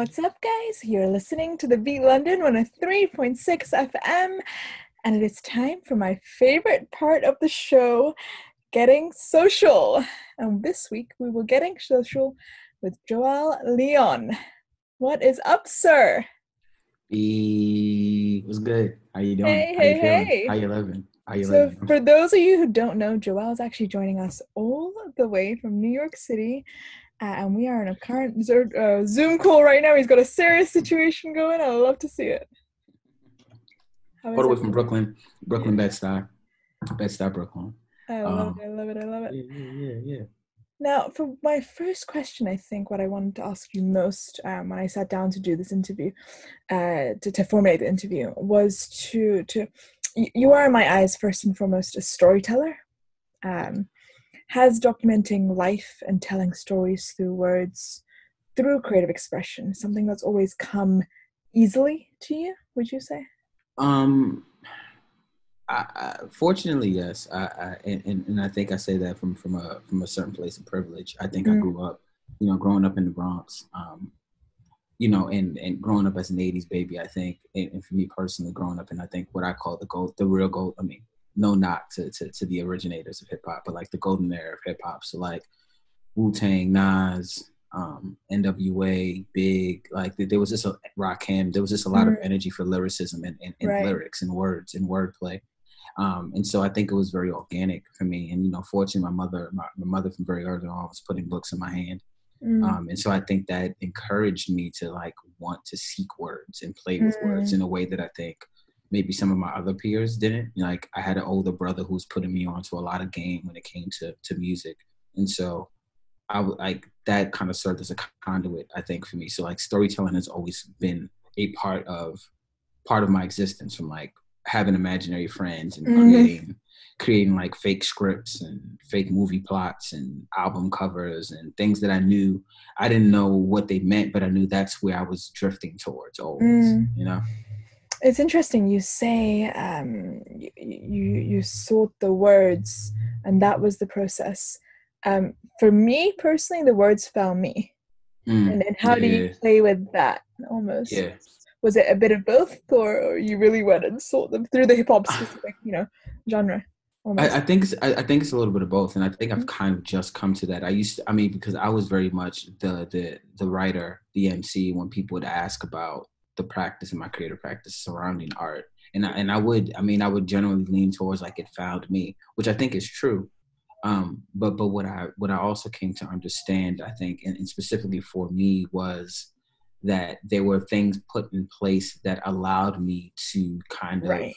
What's up, guys? You're listening to the Beat London 103.6 FM, and it is time for my favorite part of the show, Getting Social. And this week we will Getting Social with Joel Leon. What is up, sir? B, what's good? How you doing? Hey, How you hey, feeling? hey. How you living? How you So, living? for those of you who don't know, Joel is actually joining us all the way from New York City, uh, and we are in a current uh, Zoom call right now. He's got a serious situation going. I love to see it. How is All the way from Brooklyn, Brooklyn, Bed-Stuy, Bed-Stuy, Brooklyn. I love um, it. I love it. I love it. Yeah, yeah, yeah, yeah. Now, for my first question, I think what I wanted to ask you most um, when I sat down to do this interview, uh, to, to formulate the interview, was to to you are in my eyes first and foremost a storyteller. Um, has documenting life and telling stories through words, through creative expression, something that's always come easily to you? Would you say? Um, I, I, fortunately, yes. I, I and, and, I think I say that from from a from a certain place of privilege. I think I Mm. grew up, you know, growing up in the Bronx. Um, you know, and and growing up as an '80s baby, I think, and, and for me personally, growing up and I think what I call the gold, the real gold. I mean, no knock to to, to the originators of hip hop, but like the golden era of hip hop. So like Wu Tang, Nas, um, NWA, Big. Like there was just a Rakim. There was just a lot of Mm. energy for lyricism and, and, and Right. lyrics and words and wordplay. Um, and so I think it was very organic for me. And you know, fortunately, my mother, my, my mother from very early on was putting books in my hand. Mm, Um, and so I think that encouraged me to like want to seek words and play with words Mm. in a way that I think maybe some of my other peers didn't. Like I had an older brother who was putting me onto a lot of game when it came to to music, and so I would like that kind of served as a conduit, I think, for me. So like storytelling has always been a part of part of my existence from like having imaginary friends and Mhm. creating creating like fake scripts and fake movie plots and album covers and things that I knew I didn't know what they meant, but I knew that's where I was drifting towards always. Mm. You know? It's interesting. You say um, you, you you sought the words, and that was the process. Um, for me personally, the words found me. Mm. And, and how do you play with that? Almost. Yeah. Was it a bit of both, or, or you really went and sought them through the hip hop specific, you know, genre? I, I think it's, I, I think it's a little bit of both, and I think Mm-hmm. I've kind of just come to that. I used to, I mean, because I was very much the the the writer, the MC. When people would ask about the practice and my creative practice surrounding art, and I, and I would, I mean, I would generally lean towards like it found me, which I think is true. Um, but but what I what I also came to understand, I think, and, and specifically for me was that there were things put in place that allowed me to kind of Right.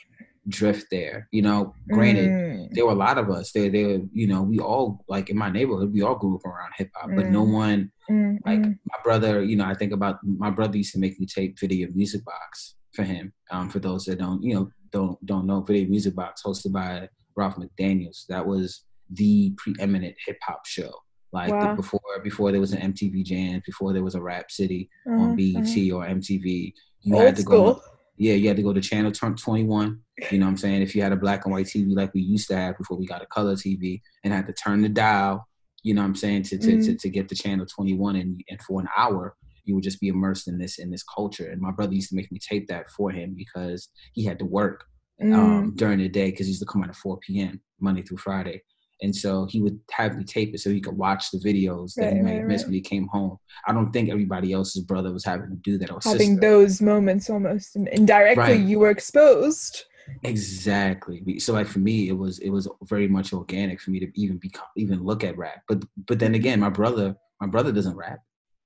Drift there. You know, granted Mm, there were a lot of us. There, there, you know, we all like in my neighborhood, we all grew up around hip hop, but no Mm. one mm, like mm. my brother. You know, I think about my brother used to make me tape Video Music Box for him. Um, for those that don't, you know, don't don't know, Video Music Box hosted by Ralph McDaniels. That was the preeminent hip hop show. Like the- before, before there was an MTV Jam, before there was a Rap City on uh-huh. BET or MTV, you Old had to go. school. Yeah, you had to go to channel 21. You know what I'm saying? If you had a black and white TV like we used to have before we got a color TV and had to turn the dial, you know what I'm saying, to to, Mm-hmm. to, to get the channel 21 and, and for an hour you would just be immersed in this in this culture. And my brother used to make me tape that for him because he had to work Mm, um, during the day because he used to come out at 4 p.m. Monday through Friday. And so he would have me tape it so he could watch the videos that he might right, missed right. when he came home. I don't think everybody else's brother was having to do that or having sister. those moments almost and indirectly Right. you were exposed Exactly. So like for me, it was it was very much organic for me to even become even look at rap. But but then again, my brother my brother doesn't rap.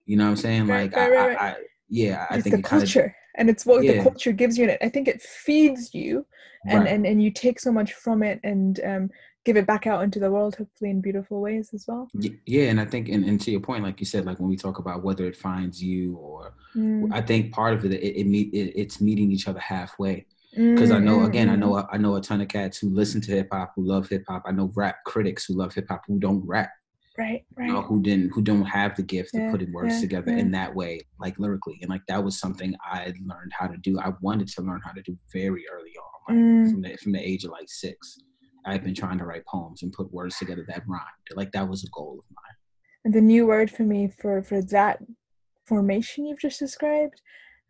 You know what I'm saying? Right, Like right, I, right, I, I yeah, I it's think the it culture and it's what the culture gives you and i think it feeds you and, right. and and you take so much from it and um give it back out into the world hopefully in beautiful ways as well yeah, and I think and, and to your point, like you said, like when we talk about whether it finds you or Mm, I think part of it it, it meet it, it's meeting each other halfway. because I mm, know mm, again I mm. know I know a ton of cats who listen to hip hop who love hip hop. I know rap critics who love hip hop who don't rap, right you know, who didn't who don't have the gift Yeah, of putting words yeah, together yeah. in that way, like lyrically, and like that was something I learned how to do. I wanted to learn how to do very early on, like Mm. from the from the age of like six. I've been trying to write poems and put words together that rhymed. Like that was a goal of mine. and the new word for me for for that formation you've just described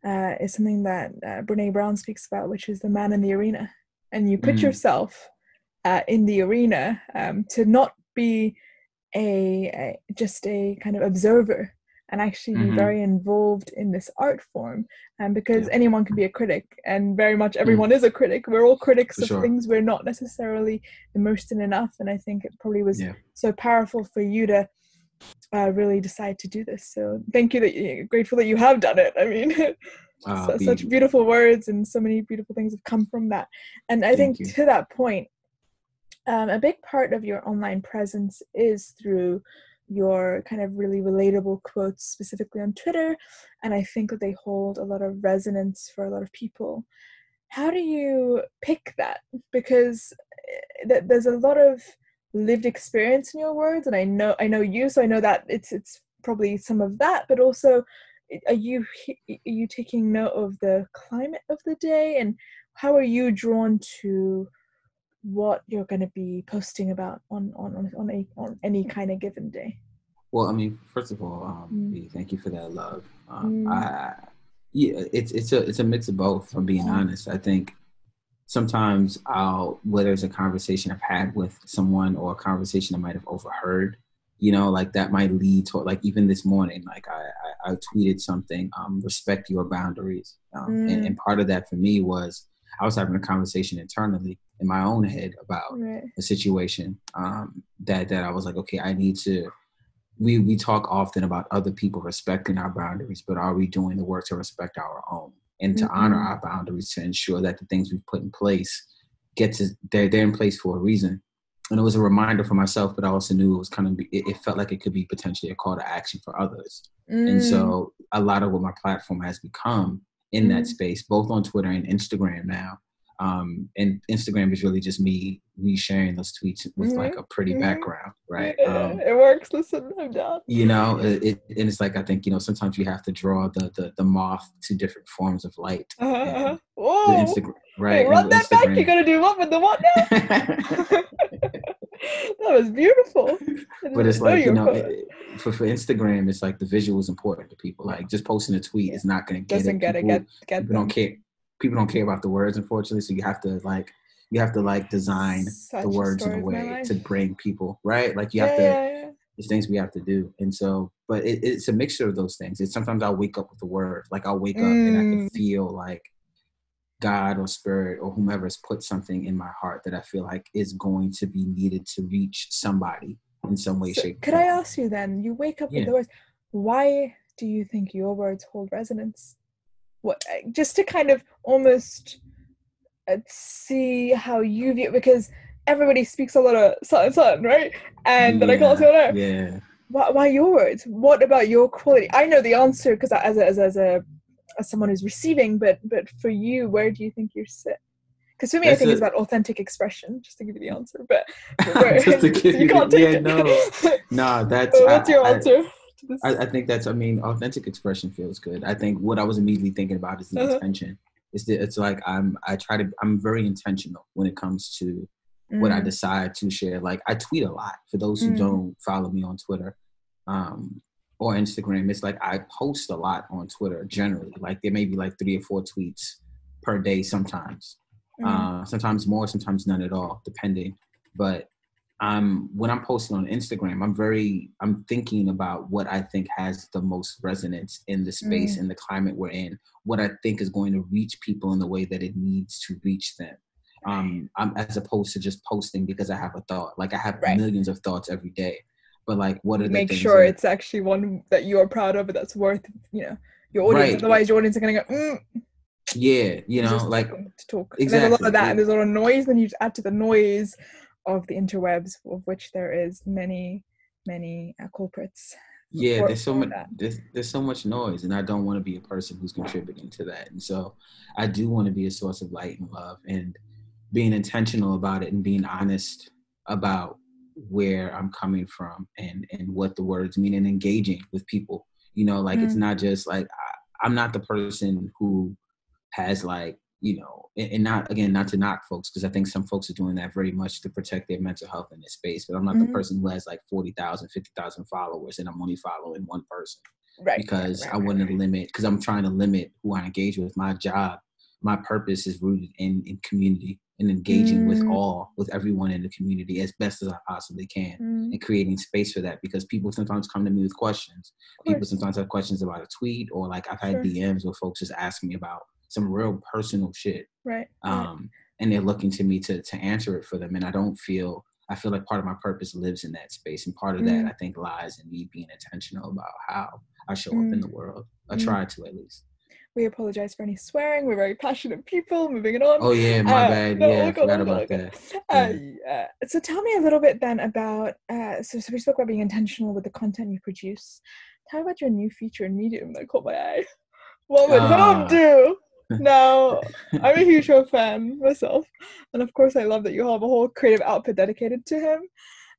uh, is something that uh, Brene Brown speaks about, which is the man in the arena. And you put mm. yourself uh, in the arena um, to not be a, a, just a kind of observer and actually mm-hmm. be very involved in this art form and because yeah. anyone can be a critic and very much mm. everyone mm. is a critic we're all critics for of sure. things we're not necessarily immersed in enough and i think it probably was yeah. so powerful for you to uh, really decide to do this so thank you that you're grateful that you have done it i mean uh, so, such beautiful words and so many beautiful things have come from that and i think you. to that point um, a big part of your online presence is through your kind of really relatable quotes specifically on Twitter, and I think that they hold a lot of resonance for a lot of people. How do you pick that? Because eh, there's a lot of lived experience in your words, and I know I know you, so I know that it's it's probably some of that, but also eh, are you are you taking note of the climate of the day, and how are you drawn to what you're going to be posting about on on on a on any kind of given day well i mean first of all um mm. thank you for that love um mm. i yeah it's it's a it's a mix of both from being honest i think sometimes i'll whether it's a conversation i've had with someone or a conversation i might have overheard you know like that might lead to like even this morning like i i, I tweeted something um respect your boundaries um, mm. and, and part of that for me was i was having a conversation internally in my own head about right. a situation um, that that I was like, okay, I need to. We we talk often about other people respecting our boundaries, but are we doing the work to respect our own and to mm-hmm. honor our boundaries to ensure that the things we've put in place get to they're they're in place for a reason. And it was a reminder for myself, but I also knew it was kind of it, it felt like it could be potentially a call to action for others. Mm. And so a lot of what my platform has become in mm. that space, both on Twitter and Instagram now, um, and Instagram is really just me me sharing those tweets with mm-hmm. like a pretty mm-hmm. background, right? Yeah, um, it works. Listen, I'm down. You know, it, it, and it's like I think you know sometimes you have to draw the the, the moth to different forms of light. Uh-huh. uh-huh. Whoa! Instagram, right? Hey, run that Instagram. back. You're gonna do what with the what now? that was beautiful. But it's like you know, it, for for Instagram, it's like the visual is important to people. Like just posting a tweet is not gonna get Doesn't it. Get it. Get get. People don't care people don't care about the words, unfortunately. So you have to like you have to like design Such the words in a way to bring people right. Like you have yeah, to. Yeah, yeah. There's things we have to do, and so, but it, it's a mixture of those things. It's sometimes I'll wake up with a word, like I'll wake mm. up and I can mm. feel like God or spirit or whomever has put something in my heart that I feel like is going to be needed to reach somebody in some way, so shape. Could I ask you then? You wake up yeah. with the words. Why do you think your words hold resonance? What just to kind of almost uh, see how you view it because everybody speaks a lot of sun sun right? And yeah, then i can't say yeah why, why your words? What about your quality? I know the answer because as a, as, as a as someone who's receiving but but for you where do you think you sit? Because for me, that's I think a, it's about authentic expression. Just to give you the answer, but just to give you, you yeah, no, no, that's what's your I, answer? I, I, think that's. I mean, authentic expression feels good. I think what I was immediately thinking about is the uh-huh. intention. It's the, it's like I'm. I try to. I'm very intentional when it comes to mm. what I mm. decide to share. Like I tweet a lot. For those who mm. don't follow me on Twitter, um, or Instagram, it's like I post a lot on Twitter generally. Like there may be like three or four tweets per day sometimes. Mm. Uh, sometimes more, sometimes none at all, depending. But I'm when I'm posting on Instagram, I'm very I'm thinking about what I think has the most resonance in the space mm. and the climate we're in. What I think is going to reach people in the way that it needs to reach them. Um, I'm as opposed to just posting because I have a thought. Like I have right. millions of thoughts every day, but like what are the make sure that, it's actually one that you are proud of, that's worth you know your audience. Right. Otherwise, your audience are gonna go. Mm. Yeah, you know, like to talk. Exactly. there's a lot of that, and there's a lot of noise. Then you just add to the noise of the interwebs, of which there is many, many uh, culprits. Yeah, there's so much. There's, there's so much noise, and I don't want to be a person who's contributing to that. And so, I do want to be a source of light and love, and being intentional about it, and being honest about where I'm coming from, and and what the words mean, and engaging with people. You know, like mm it's not just like I, I'm not the person who has like you know, and, not again, not to knock folks, because I think some folks are doing that very much to protect their mental health in this space. But I'm not mm-hmm. the person who has like 40,000, 50,000 followers and I'm only following one person. right because right, I want right. to limit because I'm trying to limit who I engage with. My job, my purpose is rooted in in community and engaging with Mm. all with everyone in the community as best as I possibly can Mm, and creating space for that because people sometimes come to me with questions. People sometimes have questions about a tweet or like I've had Sure. DMs where folks just ask me about some real personal shit right um, and they're looking to me to to answer it for them. And I don't feel I feel like part of my purpose lives in that space, and part of that Mm. I think lies in me being intentional about how I show up in Mm. the world. I Mm. try to at least. we apologize for any swearing we're very passionate people moving it on Oh yeah, my Uh, bad. no, yeah, I forgot all good, all about that. Uh, yeah. So tell me a little bit then about. Uh, so, so we spoke about being intentional with the content you produce. Tell me about your new feature in Medium that caught my eye. What would Hove Ah. do? Now, I'm a huge fan myself, and of course, I love that you have a whole creative output dedicated to him.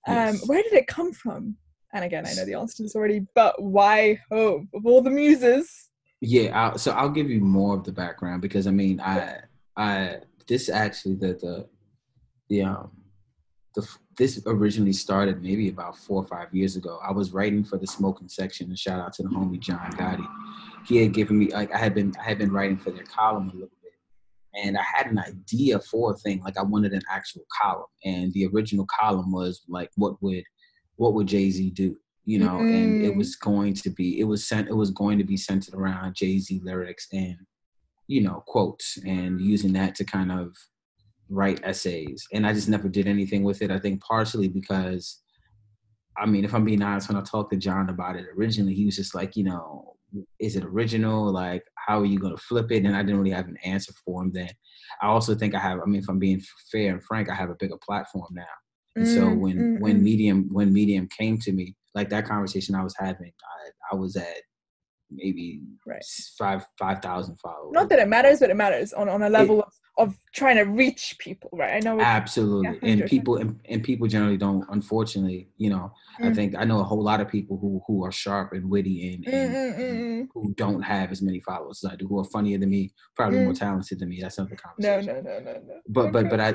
Um, Yes. Where did it come from? And again, I know the answer to this already, but why Hove of all the muses? Yeah, I'll, so I'll give you more of the background because I mean, I, I, this actually the the, the um, the this originally started maybe about four or five years ago. I was writing for the smoking section, and shout out to the homie John Gotti. He had given me like I had been I had been writing for their column a little bit, and I had an idea for a thing like I wanted an actual column, and the original column was like what would what would Jay Z do? You know, and it Mm. was going to be it was sent it was going to be centered around Jay Z lyrics and you know quotes and using that to kind of write essays and i just never did anything with it i think partially because i mean if i'm being honest when i talked to john about it originally he was just like you know is it original? Like how are you going to flip it? And i didn't really have an answer for him then. I also think i have i mean if i'm being fair and frank i have a bigger platform now. And so Mm, when mm, when mm. medium when medium came to me like that conversation i was having i, I was at maybe Right. five five thousand followers. Not that it matters, but it matters on, on a level of, of trying to reach people, right? I know absolutely Yeah, and people and, and people generally don't unfortunately you know i Mm. think i know a whole lot of people who who are sharp and witty and, Mm, and, mm, mm, and who don't have as many followers as i do who are funnier than me probably more Mm. talented than me that's another conversation no, no, no, no. no but but but i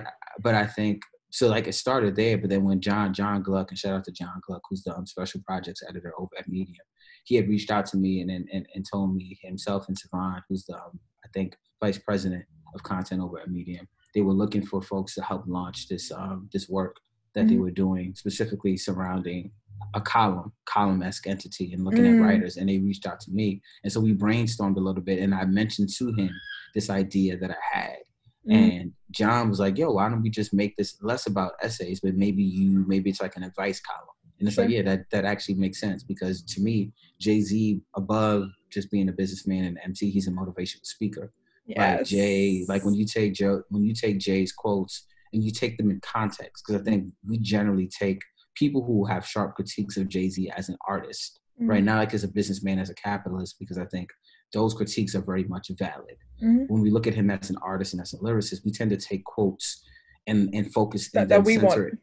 but i think so like it started there but then when john john gluck and shout out to john gluck who's the um, special projects editor over at medium he had reached out to me and and, and, and told me himself and Savon, who's the um, i think vice president of content over at medium they were looking for folks to help launch this um this work that they Mhm. were doing specifically surrounding a column column-esque entity and looking Mm. at writers and they reached out to me and so we brainstormed a little bit and i mentioned to him this idea that i had Mm. and John was like, "Yo, why don't we just make this less about essays, but maybe you, maybe it's like an advice column." And it's like, yeah, that that actually makes sense because to me, Jay Z, above just being a businessman and MC, he's a motivational speaker. Like Jay, like when you take Joe, when you take Jay's quotes and you take them in context, because I think we generally take people who have sharp critiques of Jay Z as an artist, right? Mhm. Not like as a businessman, as a capitalist, because I think those critiques are very much valid Mhm. when we look at him as an artist and as a lyricist, we tend to take quotes and and focus That- and that we want. it.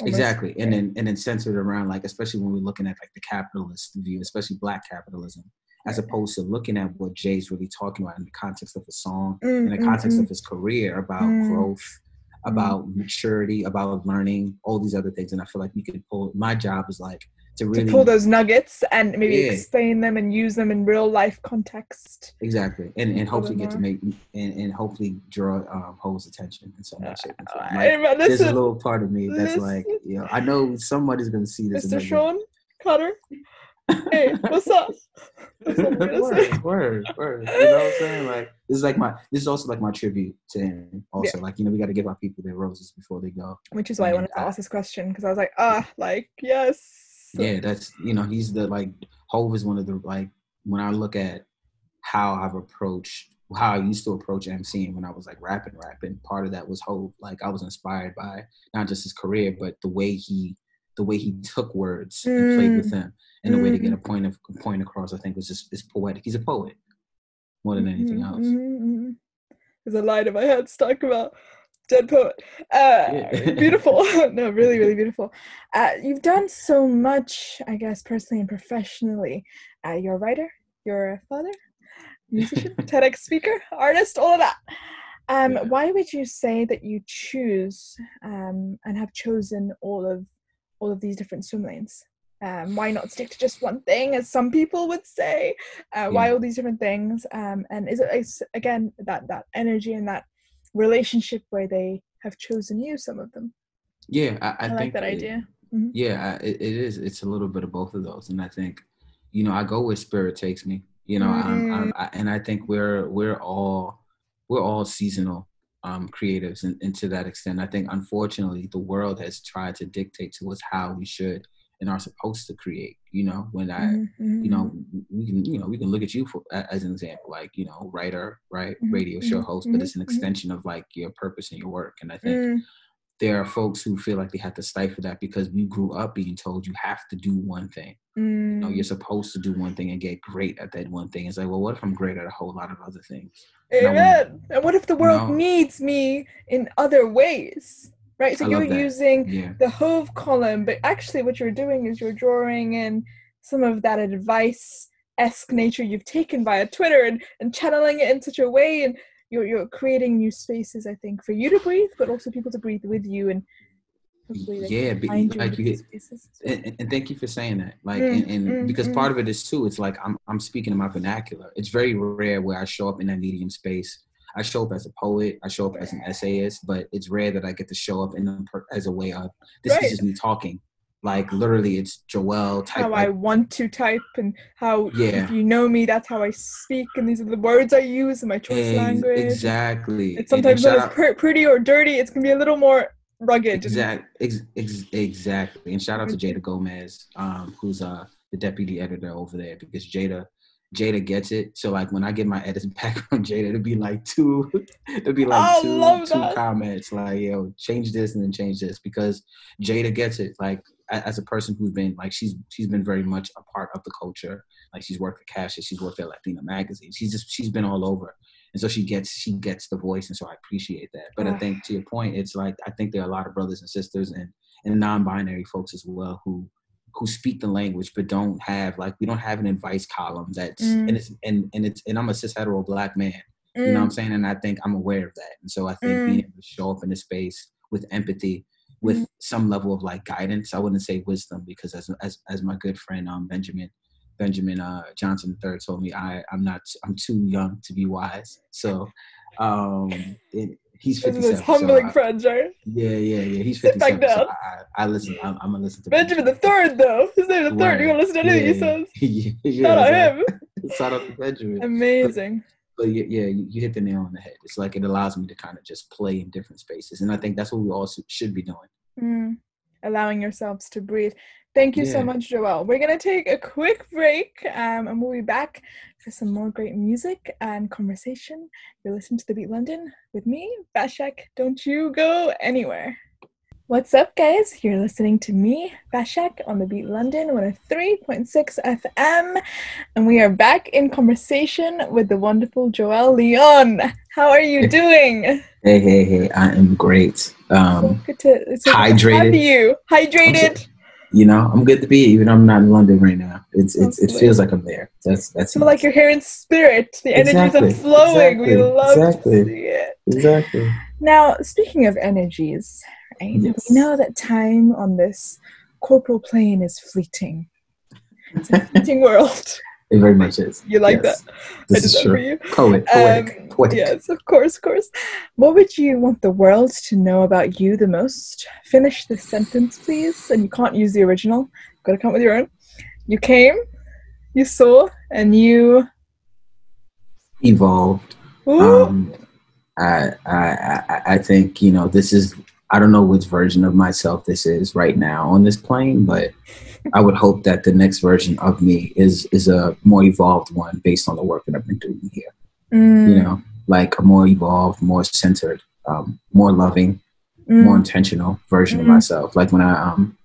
Almost, Exactly, and then and then censor it around like, especially when we're looking at like the capitalist view, especially Black capitalism, as opposed to looking at what Jay's really talking about in the context of a song, Mm, in the mm, context mm. of his career, about Mm. growth, about maturity, about learning, all these other things. And I feel like we could pull. My job is like to really to pull those nuggets and maybe Yeah. explain them and use them in real life context. Exactly, and and hopefully get to make and, and hopefully draw um Ho's attention in some way, shape, and form. Like, Hey, there's a little part of me that's like, listen. you know, I know somebody's gonna see this. and Mr. Shawn Carter. Hey, what's up? That's what I'm gonna- gonna say. word, word, word. You know what I'm saying? Like, this is like my, this is also like my tribute to him. Also, like, you know, we got to give our people their roses before they go. Which is why I And wanted to ask this question because I was like, ah, like yes. Yeah, that's you know, he's the like Hove is one of the like when I look at how I've approached how I used to approach MCing when I was like rapping, rapping. Part of that was Hove. Like I was inspired by not just his career, but the way he the way he took words and played with them, and the way to get a point of point across. I think was just is poetic. He's a poet more than anything Mhm, else. mhm, mhm. There's a line in my head stuck about dead poet. Uh, Yeah. beautiful. no, really, really beautiful. Uh, you've done so much, I guess, personally and professionally. Uh, you're a writer. You're a father, musician, TEDx speaker, artist, all of that. Um, Yeah. Why would you say that you choose um, and have chosen all of all of these different swim lanes? Um, why not stick to just one thing as some people would say? Uh, why all these different things? Um, and is it is, again that that energy and that relationship where they have chosen you some of them? Yeah i, I, I think like that it- idea. Mhm. yeah I- it, it is it's a little bit of both of those and i think you know i go where spirit takes me you know I'm, I'm, I, and i think we're we're all we're all seasonal um creatives and, and to that extent. I think unfortunately the world has tried to dictate to us how we should and are supposed to create you know when i Mhm, mhm, you know we can you know we can look at you for as an example like you know writer right Mhm, radio show mhm, host but it's an mhm, mhm. extension of like your purpose and your work and i think Mm, there are folks who feel like they have to stifle that because we grew up being told you have to do one thing. You know, mm. you're supposed to do one thing and get great at that one thing. It's like, well, what if I'm great at a whole lot of other things? And Amen. And what if the world No. needs me in other ways? Right? So I you're using Yeah, the Hove column, but actually what you're doing is you're drawing in some of that advice esque nature you've taken via Twitter and, and channeling it in such a way and you're you're creating new spaces, I think, for you to breathe, but also people to breathe with you and yeah, but like you these get, spaces. as well. and, and- and thank you for saying that. Like, Mm, and, and mm, because mm. part of it is too, it's like I'm I'm speaking in my vernacular. It's very rare where I show up in that medium space. I show up as a poet. I show up as an essayist, but it's rare that I get to show up in a, as a way of this Right. is just me talking. Like literally, it's Joel type. how like, I want to type and how Yeah. if you know me, that's how I speak and these are the words I use in my choice Ex- language. Exactly. It's And- and sometimes as out- pretty or dirty. It's gonna be a little more rugged. and- Exact, ex, ex, exactly. And shout out to. Jada Gomez, um, who's uh the deputy editor over there, because Jada, Jada gets it. So like when I get my edits back from Jada, it'll be like two, it'll be like two, two comments, like yo, change this and then change this, because Jada gets it. Like as a person who's been like she's she's been very much a part of the culture. Like she's worked at Cassius, she's worked at Latina magazine. She's just she's been all over. And so she gets she gets the voice, and so I appreciate that. But I think to your point, it's like I think there are a lot of brothers and sisters and and non-binary folks as well who who speak the language but don't have like we don't have an advice column that's Mm. and it's and and it's and I'm a cis hetero black man. You know what I'm Mm, saying? And I think I'm aware of that. And so I think Mm. being able to show up in a space with empathy, with Mm. some level of like guidance, I wouldn't say wisdom because as as as my good friend um Benjamin Benjamin uh Johnson III told me I I'm not I'm too young to be wise. So um it, he's Those are 57. those so humbling I- friends, right? yeah, yeah, yeah. He's 57. Sit back 57. So down. I, I listen. I'm, I'm gonna listen to Benjamin the third, though. His name the third. You're gonna listen to anything he says. yeah, yeah, Shout out him. Shout out to Benjamin. Amazing. But yeah, yeah, you, you hit the nail on the head. It's like it allows me to kind of just play in different spaces, and I think that's what we all should- should be doing. Mm, allowing yourselves to breathe. Thank you so much, Joel. We're gonna take a quick break, um, and we'll be back for some more great music and conversation. You're listening to the Beat London with me, Bashak. Don't you go anywhere. What's up, guys? You're listening to me, Bashak, on the Beat London 103.6 FM, and we are back in conversation with the wonderful Joel Leon. How are you doing? Hey, hey, hey! I am great. Um, good to, it's so good hydrated. you. Hydrated. you know, I'm good to be. Even though I'm not in London right now. It's, it's it feels like I'm there. That's that's feel like you're here in spirit. The energies Exactly, are flowing. We love exactly. to see it. exactly. Now, speaking of energies, right? Yes. We know that time on this corporal plane is fleeting. It's a fleeting world. It very much is. You like Yes, that? I This did is that for true. you. Poet, poetic, Um, poetic. Yes, of course, of course. What would you want the world to know about you the most? Finish this sentence, please. And you can't use the original. you Got to come up with your own. You came, you saw, and you. Evolved. Um, I, I I I think you know this is I don't know which version of myself this is right now on this plane, but I would hope that the next version of me is is a more evolved one based on the work that I've been doing here. Mm, You know, like a more evolved, more centered, um, more loving, mm, more intentional version of Mm. myself. Like when I um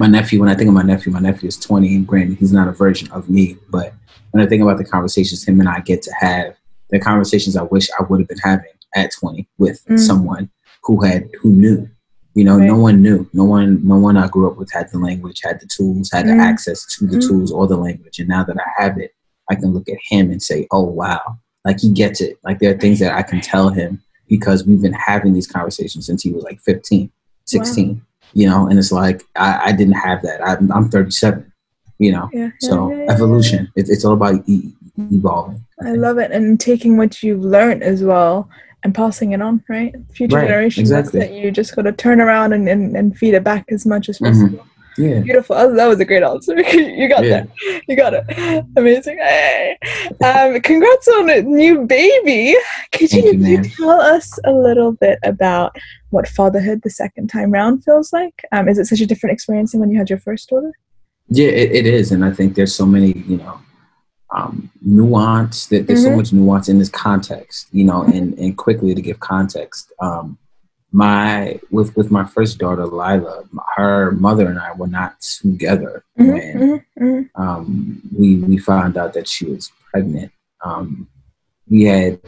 my nephew, when I think of my nephew, my nephew is 20 and granted he's not a version of me, but when I think about the conversations him and I get to have, the conversations I wish I would have been having at 20 with Mm. someone who had who knew. You know, no one knew. No one no one I grew up with had the language, had the tools, had Mm. the access to the Mm. tools or the language. And now that I have it, I can look at him and say, Oh wow. Like he gets it. Like there are things that I can tell him because we've been having these conversations since he was like 15, 16. you know, and it's like I, I didn't have that. I'm, I'm 37, you know, Yeah, so yeah, yeah, evolution. It, it's all about e- evolving. I love it, and taking what you've learned as well and passing it on, right? Future Right, generations. that's exactly. it. You just got to turn around and, and, and feed it back as much as possible. Yeah. Beautiful. That was, that was a great answer. you got Yeah. that. You got it. Amazing. Hey. Um, congrats on a new baby. Could you, you, you tell us a little bit about what fatherhood the second time round feels like? Um, is it such a different experience than when you had your first daughter? Yeah, it, it is, and I think there's so many, you know, um, nuance. That there's so Mhm. much nuance in this context, you know, and and quickly to give context. Um, my with with my first daughter Lila, her mother and I were not together Mhm, when mhm, mhm. um, we we found out that she was pregnant. Um, we had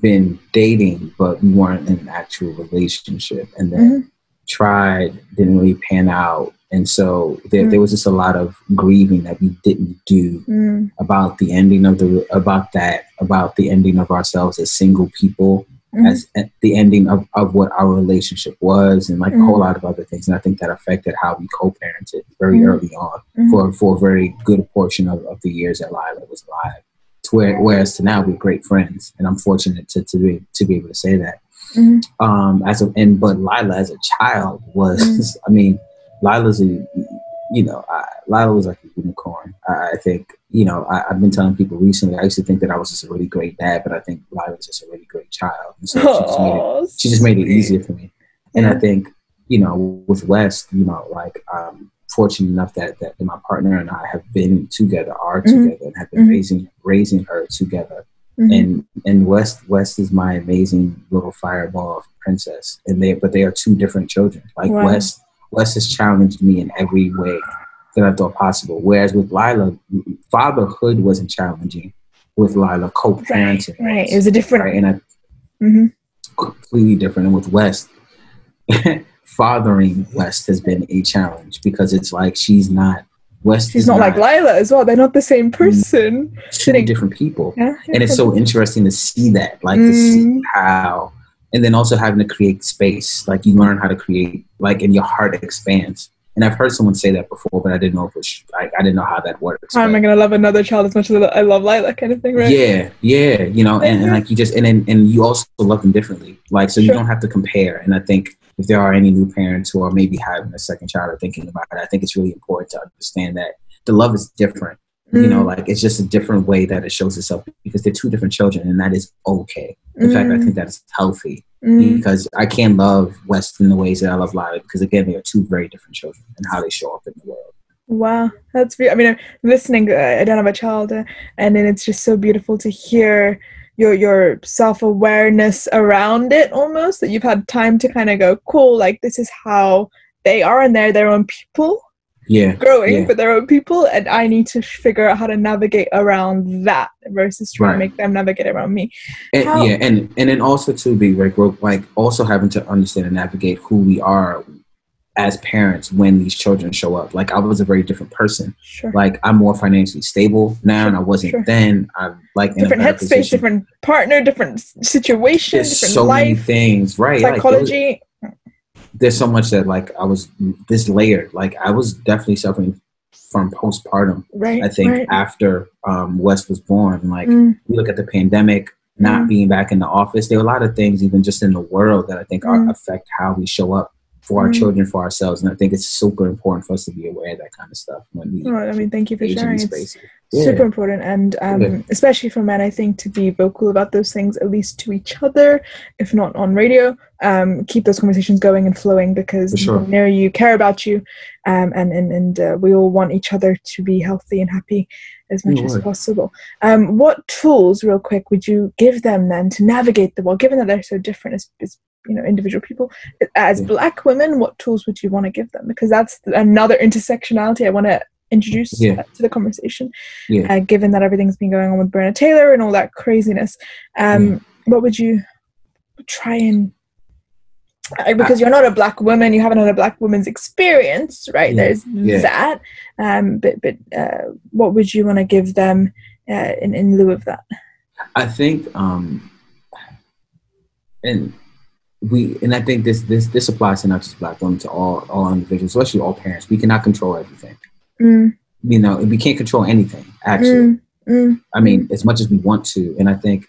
been dating, but we weren't in an actual relationship, and then Mhm. Tried, didn't really pan out, and so there, Mm. there was just a lot of grieving that we didn't do Mm, about the ending of the about that about the ending of ourselves as single people mhm. as the ending of, of what our relationship was and like a whole lot of other things and i think that affected how we co-parented very Mhm. early on Mhm. for for a very good portion of, of the years that lila was alive to where, whereas to now we're great friends and i'm fortunate to, to be to be able to say that Mhm. um as a and but lila as a child was Mhm. i mean lila's a you know I, lila was like a unicorn i, I think you know I, i've been telling people recently i used to think that i was just a really great dad but i think lila was just a really great child and so she just made it she just made it easier for me. And I think, you know, with West, you know, like I'm fortunate enough that, that my partner and I have been together, are Mhm. together, and have been Mhm. raising raising her together. Mhm. And and West West is my amazing little fireball of princess. And they but they are two different children. Like Wow. West West has challenged me in every way that I thought possible. Whereas with Lila, fatherhood wasn't challenging. With Lila, co-parenting, Right, right. It was a different. right? And I Mhm. completely different. And with West, fathering West has been a challenge because it's like she's not West. She's is not like Lila as well. They're not the same person. two different people, Yeah. and it's so interesting to see that, like to see Mm. how, and then also having to create space. Like you learn how to create, like, and your heart expands. And I've heard someone say that before, but I didn't know if it was, like, I didn't know how that works. How am I gonna love another child as much as I love Lila, kind of thing, right? Yeah, yeah, you know, and, and like you just and then and you also love them differently. Like so you don't have to compare. And I think if there are any new parents who are maybe having a second child or thinking about it, I think it's really important to understand that the love is different. You know, Mm, like it's just a different way that it shows itself because they're two different children and that is okay. In fact, I mm, think that is healthy mm. because I can't love West in the ways that I love Lila because again, they are two very different children and how they show up in the world. Wow, that's be- I mean, I'm listening. uh, I don't have a child, uh, and then it's just so beautiful to hear your your self awareness around it. Almost that you've had time to kind of go, cool. Like this is how they are, and they're their own people, Yeah. growing, Yeah. but their own people, and I need to figure out how to navigate around that versus trying to make them navigate around me. And, How- yeah, and and then also to be like we're like also having to understand and navigate who we are as parents when these children show up. Like I was a very different person. Sure. Like I'm more financially stable now, and I wasn't Sure. then. I'm like in different headspace, position. different partner, different situation, There's different so many things, right? Like, those- psychology. there's so much that like I was this layered. Like I was definitely suffering from postpartum. right. I think Right. after um, West was born, like Mm, we look at the pandemic, not Mm. being back in the office. There are a lot of things, even just in the world, that I think are, Mm. affect how we show up for our Mm. children, for ourselves. And I think it's super important for us to be aware of that kind of stuff when we oh, I mean, thank you for sharing. It's spaces. super important, and um, Yeah. especially for men, I think to be vocal about those things, at least to each other, if not on radio, um, keep those conversations going and flowing because sure. people near you care about you, um, and and and uh, we all want each other to be healthy and happy as much Yeah, as possible. Um, what tools, real quick, would you give them then to navigate the world, given that they're so different as, as you know individual people? As Yeah. Black women, what tools would you want to give them? Because that's another intersectionality I want to introduce Yeah. uh, to the conversation Yeah. uh, given that everything's been going on with Breonna Taylor and all that craziness. Um, What would you try and uh, because you're not a black woman, you haven't had a black woman's experience, right? Yeah, There's yeah. that. Um, but but uh, what would you want to give them uh, in in lieu of that? I think, um, and we and I think this this this applies to not just black women to all all individuals, especially all parents. We cannot control everything. Mm. You know, we can't control anything. Actually, Mm. Mm. I mean, as much as we want to, and I think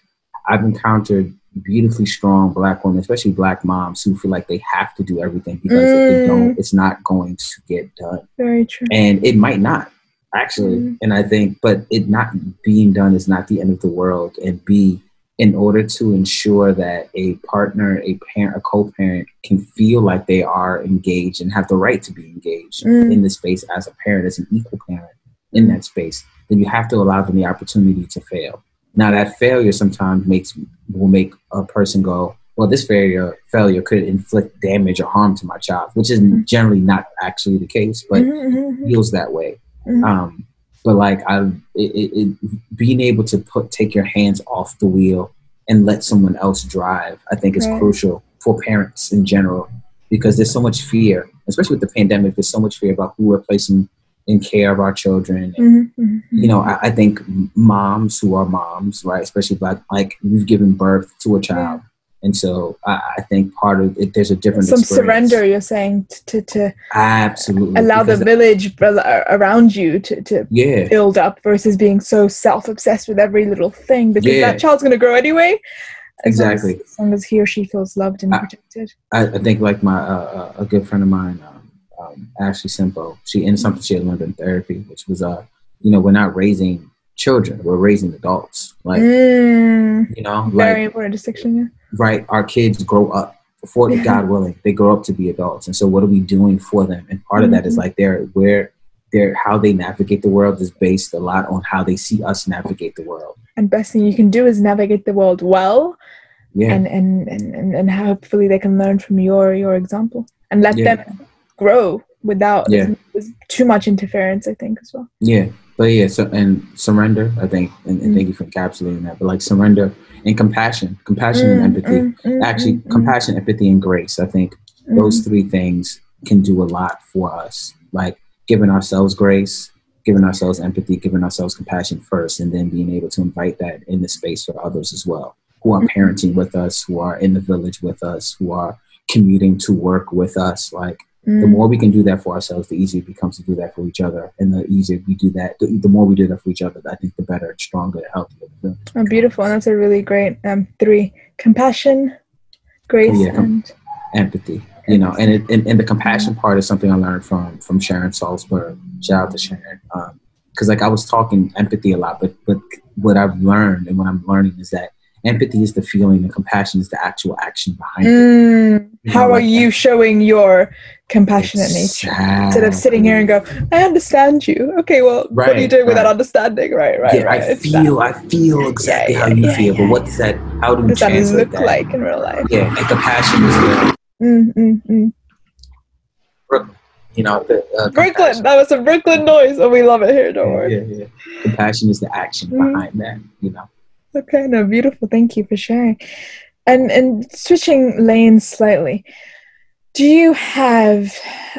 I've encountered beautifully strong black women, especially black moms, who feel like they have to do everything because if they Mm. don't, it's not going to get done, Very true. and it might not actually. Mm. And I think, but it not being done is not the end of the world. And B, in order to ensure that a partner, a parent, a co-parent can feel like they are engaged and have the right to be engaged Mm. in the space as a parent, as an equal parent in that space, then you have to allow them the opportunity to fail. Now that failure sometimes makes will make a person go, well, this failure failure could inflict damage or harm to my child, which is Mm. generally not actually the case, but Mhm, mhm, feels that way. mhm. Um, but like I, it, it, it, being able to put take your hands off the wheel and let someone else drive, I think is Right. crucial for parents in general because there's so much fear, especially with the pandemic. There's so much fear about who we're placing in care of our children. Mhm, mhm, You know, I, I think moms who are moms, right, especially black, like you've given birth to a child. And so I, I think part of it, there's a different some experience. surrender you're saying to to Absolutely. allow the village ar- around you to to yeah. build up versus being so self-obsessed with every little thing because Yeah. that child's going to grow anyway as long as- Exactly. as long as he or she feels loved and I- protected I, I think like my uh, uh, a good friend of mine, um, um, Ashley Simpo, she and something she had learned in therapy, which was uh, you know, we're not raising children, we're raising adults. Like Mm, you know, very like important distinction yeah. right, our kids grow up before Yeah. God willing, they grow up to be adults, and so what are we doing for them? And part of that is Mhm. like they're where they're how they navigate the world is based a lot on how they see us navigate the world. and best thing you can do is navigate the world well Yeah, and, and, and, and, hopefully they can learn from your your example and let Yeah. them grow without Yeah. too much interference i think as well Yeah, but yeah, so and surrender, I think, and, and Mm. thank you for encapsulating that. But like surrender and compassion, compassion and Mm, empathy. mm, mm, Actually, mm, mm, compassion, empathy, and grace. I think those three things can do a lot for us. Like giving ourselves grace, giving ourselves empathy, giving ourselves compassion first, and then being able to invite that in the space for others as well, who are Mhm. parenting with us, who are in the village with us, who are commuting to work with us. Like the Mm. more we can do that for ourselves, the easier it becomes to do that for each other. And the easier we do that, the, the more we do that for each other, I think the better, stronger, healthier. the Oh, beautiful. And that's a really great um, three compassion, grace, Yeah, and Empathy, you know, and, it, and and the compassion part is something I learned from from Sharon Salzberg. Shout out to Sharon, because like I was talking empathy a lot, but but what I've learned and what I'm learning is that empathy is the feeling, and compassion is the actual action behind it. Mm, You how are you showing your compassionate nature? Instead of sitting here and go, I understand you. Okay, well, what are you Right, doing with that understanding? Right, right, yeah, right. I It's that. feel, I feel exactly yeah, how you yeah, feel, yeah, but what does that? How do we does that look that? like in real life? Yeah, and compassion is the Mm, mm, mm. you know the uh, Brooklyn. That was a Brooklyn noise. Oh, we love it here. Don't worry. Yeah, yeah, yeah. Compassion is the action Mm. behind that. You know. Okay, no, beautiful. Thank you for sharing. And and switching lanes slightly, do you have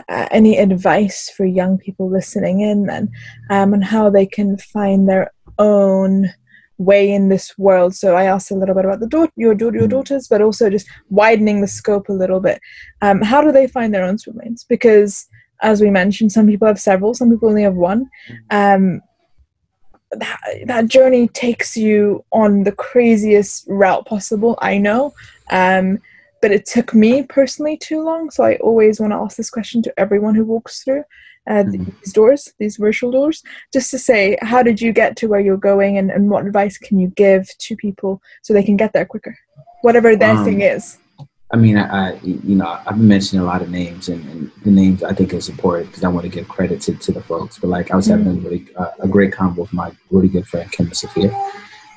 uh, any advice for young people listening in then, um, on how they can find their own way in this world? So I asked a little bit about the daughter, your daughter, your Mhm. daughters, but also just widening the scope a little bit. Um, how do they find their own swim lanes? Because as we mentioned, some people have several, some people only have one. Um, that, that journey takes you on the craziest route possible i know um, but it took me personally too long so i always want to ask this question to everyone who walks through uh, Mhm. these doors these virtual doors just to say how did you get to where you're going and, and what advice can you give to people so they can get there quicker whatever their Um, thing is I mean, I, I you know I've been mentioning a lot of names, and, and the names I think is important because I want to give credit to, to the folks. But like I was having a really uh, a great convo with my really good friend Kim Sophia,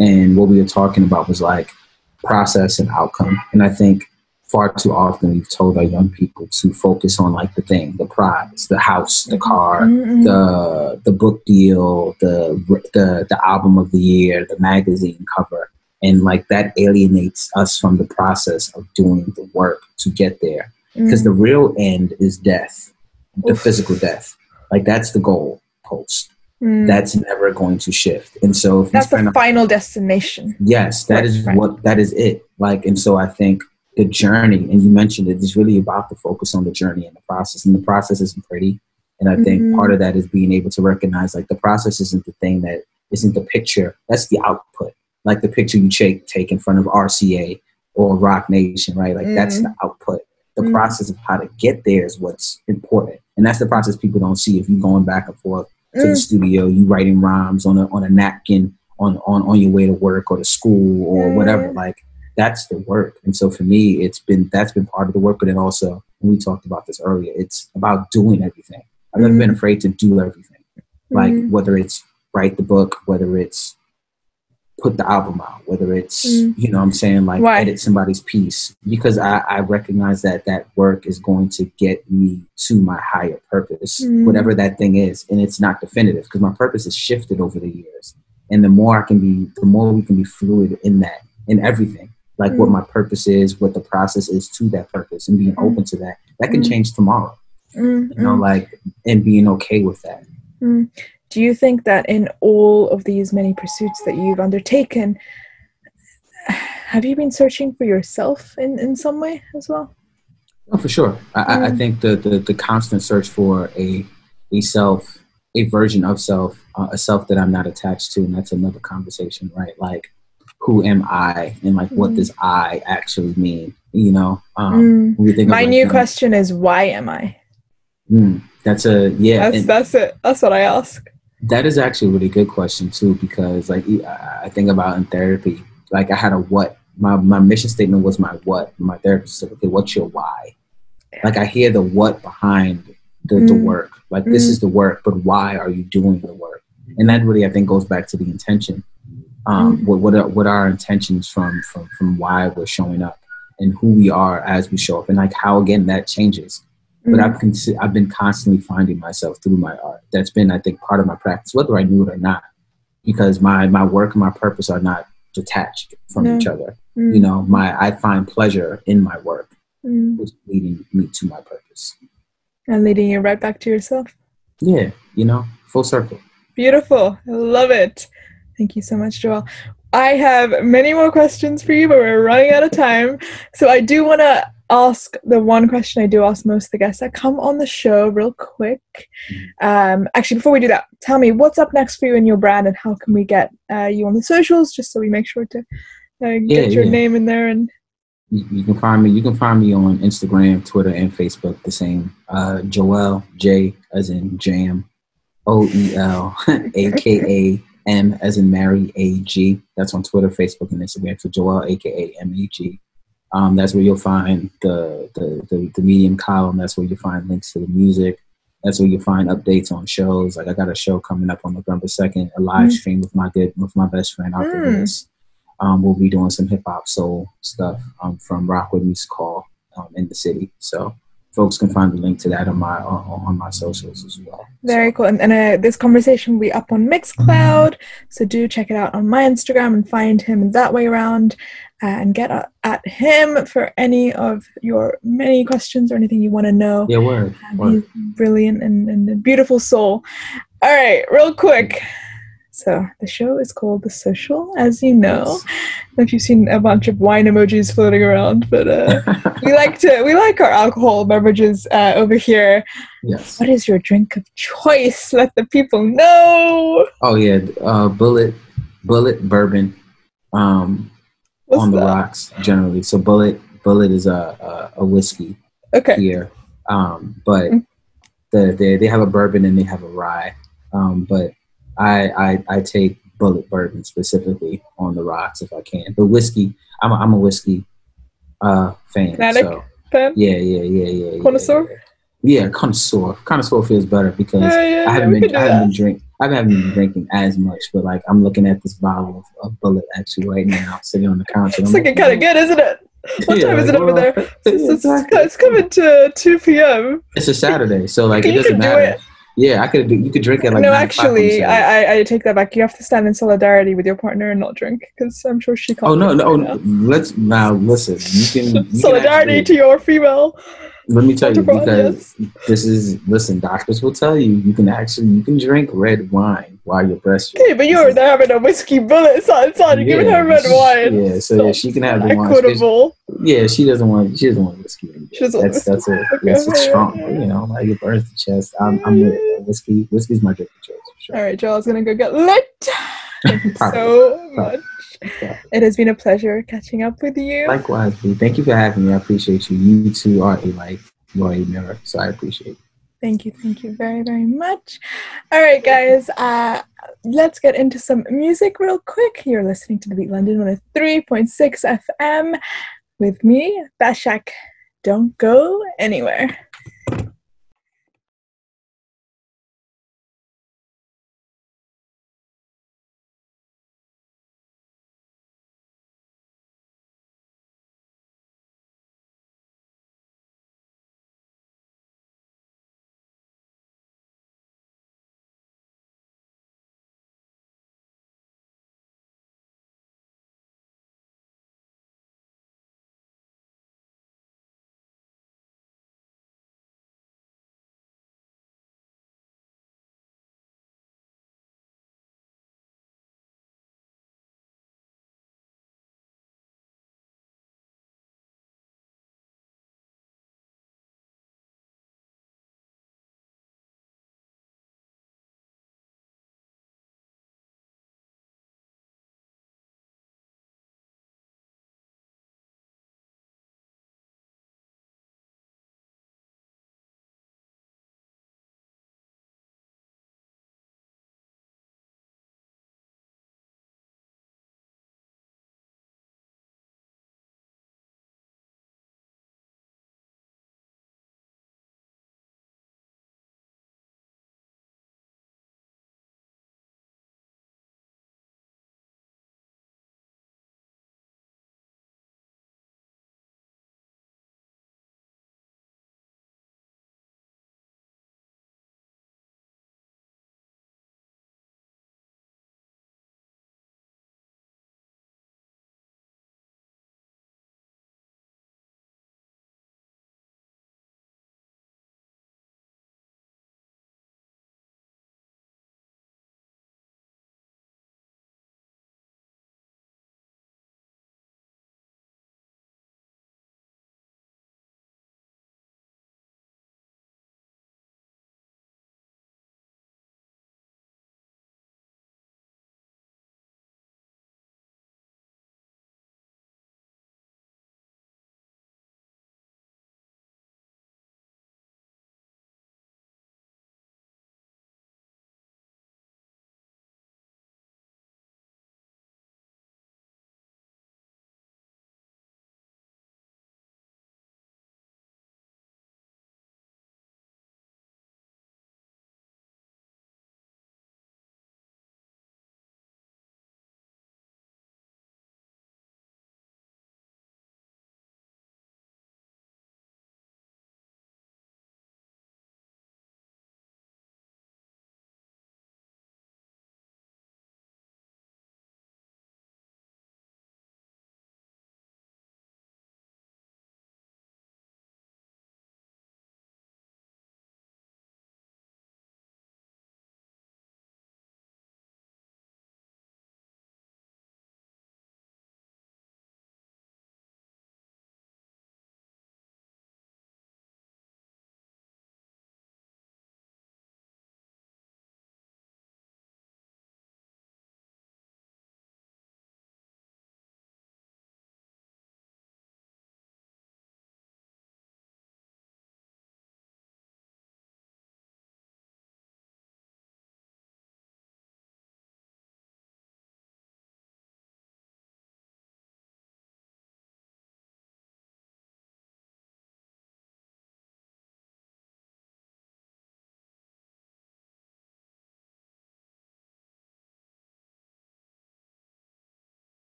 and what we were talking about was like process and outcome. And I think far too often we've told our young people to focus on like the thing, the prize, the house, the car, Mhm. the the book deal, the the the album of the year, the magazine cover, and like that alienates us from the process of doing the work to get there. Because Mm. the real end is death, the Oof. physical death. Like that's the goal post. Mm. That's never going to shift. And so if that's the final destination Yes, that is Right. what that is it. Like, and so I think the journey, and you mentioned it's really about the focus on the journey and the process. And the process isn't pretty. And I think Mhm. part of that is being able to recognize like the process isn't the thing that isn't the picture. That's the output. Like the picture you take take in front of RCA or Roc Nation, right? Like that's the output. The Mhm. process of how to get there is what's important. And that's the process people don't see if you're going back and forth to the Mm. studio, you writing rhymes on a on a napkin on on on your way to work or to school or whatever. Mm. Like that's the work. And so for me, it's been that's been part of the work. But then also, we talked about this earlier, it's about doing everything. I've never been Mm. afraid to do everything. Like Mm. whether it's write the book, whether it's put the album out, whether it's Mm. you know what I'm saying like Why? edit somebody's piece because I, I recognize that that work is going to get me to my higher purpose, Mm. whatever that thing is, and it's not definitive because my purpose has shifted over the years, and the more I can be, the more we can be fluid in that in everything, like what Mm. my purpose is, what the process is to that purpose, and being Mm. open to that. That can Mm. change tomorrow, Mm, you know, like and being okay with that. Do you think that in all of these many pursuits that you've undertaken, have you been searching for yourself in, in some way as well? Oh, for sure. I, I I Mm. think the, the the constant search for a a self, a version of self, uh, a self that I'm not attached to, and that's another conversation, right? Like, who am I, and like, what Mm. does I actually mean? You know, um, Mm. when we think of, My new you question is why am I? mm, that's a yeah. That's and that's it. That's what I ask. That is actually a really good question too, because like I think about in therapy, like I had a what. My my mission statement was my what. My therapist said, okay, what's your why? Like I hear the what behind the, the Mm. work. Like this Mm. is the work, but why are you doing the work? And that really I think goes back to the intention. Um, Mm. what what are, what are our intentions from from from why we're showing up and who we are as we show up, and like how again that changes. But Mm. I've consi- I've been constantly finding myself through my art. That's been I think part of my practice, whether I knew it or not, because my my work and my purpose are not detached from each other. Mm. You know, my I find pleasure in my work, Mm. which leading me to my purpose. and leading you right back to yourself. Yeah, you know, full circle. Beautiful. I love it. Thank you so much, Joel. I have many more questions for you, but we're running out of time. So I do want to ask the one question I do ask most of the guests that come on the show real quick. Um, actually, before we do that, tell me what's up next for you and your brand, and how can we get uh, you on the socials, just so we make sure to uh, get Yeah, your yeah. name in there. And You, you can find me. You can find me on Instagram, Twitter, and Facebook. The same. Uh, Joel J as in Jam, O E L A K A M as in Mary A G. That's on Twitter, Facebook, and Instagram. So Joel A K A M E G. Um, that's where you'll find the, the the the medium column. That's where you'll find links to the music. That's where you'll find updates on shows. Like I got a show coming up on November second, a live Mm. stream with my good with my best friend Arthur Mm. Lewis. Um, we'll be doing some hip hop soul stuff um, from Rockwood Music Hall um, in the city. So folks can find the link to that on my on, on my socials as well. Very cool. And, and uh, this conversation will be up on Mixcloud. So do check it out on my Instagram and find him that way around uh, and get at, at him for any of your many questions or anything you want to know. yeah, word. Um, word. He's brilliant and, and a beautiful soul. All right, real quick. So the show is called The Social, as you know. Yes. I don't know if you've seen a bunch of wine emojis floating around, but uh, we like to we like our alcohol beverages uh, over here. yes. What is your drink of choice? Let the people know. Oh yeah. Uh, Bulleit, Bulleit bourbon. Um, What's on the that? rocks generally. So Bulleit, Bulleit is a a, a whiskey Okay. here. Um, but Mm. the, they they have a bourbon and they have a rye. Um, but I, I I take Bulleit bourbon specifically on the rocks if I can. The whiskey, I'm a, I'm a whiskey uh fan. Fanatic? So Fan? yeah, yeah, yeah, yeah. yeah, Connoisseur? Yeah, yeah connoisseur. Connoisseur feels better because Yeah, yeah, I haven't been I haven't that. been drink I haven't been drinking as much, but like I'm looking at this bottle of, of Bulleit actually right now, sitting on the counter. It's looking kind of good, isn't it? What Yeah, time is like, it over there? It's, it's, it's coming to 2 p.m. It's a Saturday, so like it doesn't matter. it. Yeah, I could. You could drink it like no, nine o'clock on actually, I, I, I take that back. You have to stand in solidarity with your partner and not drink because I'm sure she can't. Oh no, no. right oh, now. Let's now listen. You can you can solidarity actually- to your female. Let me tell you because this is listen. Doctors will tell you you can actually you can drink red wine while you're breastfeeding. Okay, but you were there having a whiskey Bulleit, so it's on. You're giving her red wine. Yeah, so yeah, she can have the wine. Equitable. Yeah, she doesn't want. She doesn't want whiskey. She doesn't that's that's it. okay, that's a strong. You know, like your birth chest. I'm I'm with it. Mm. Whiskey. Whiskey's my drink of choice. Sure. All right, Joel's gonna go get lit. Thank you so much. It has been a pleasure catching up with you. Likewise, B. Thank you for having me. I appreciate you. You too are a life, you are a mirror, so I appreciate it. Thank you, thank you very, very much. All right, guys, uh, let's get into some music real quick. You're listening to the Beat London on a 3.6 FM with me, Bashak. Don't go anywhere.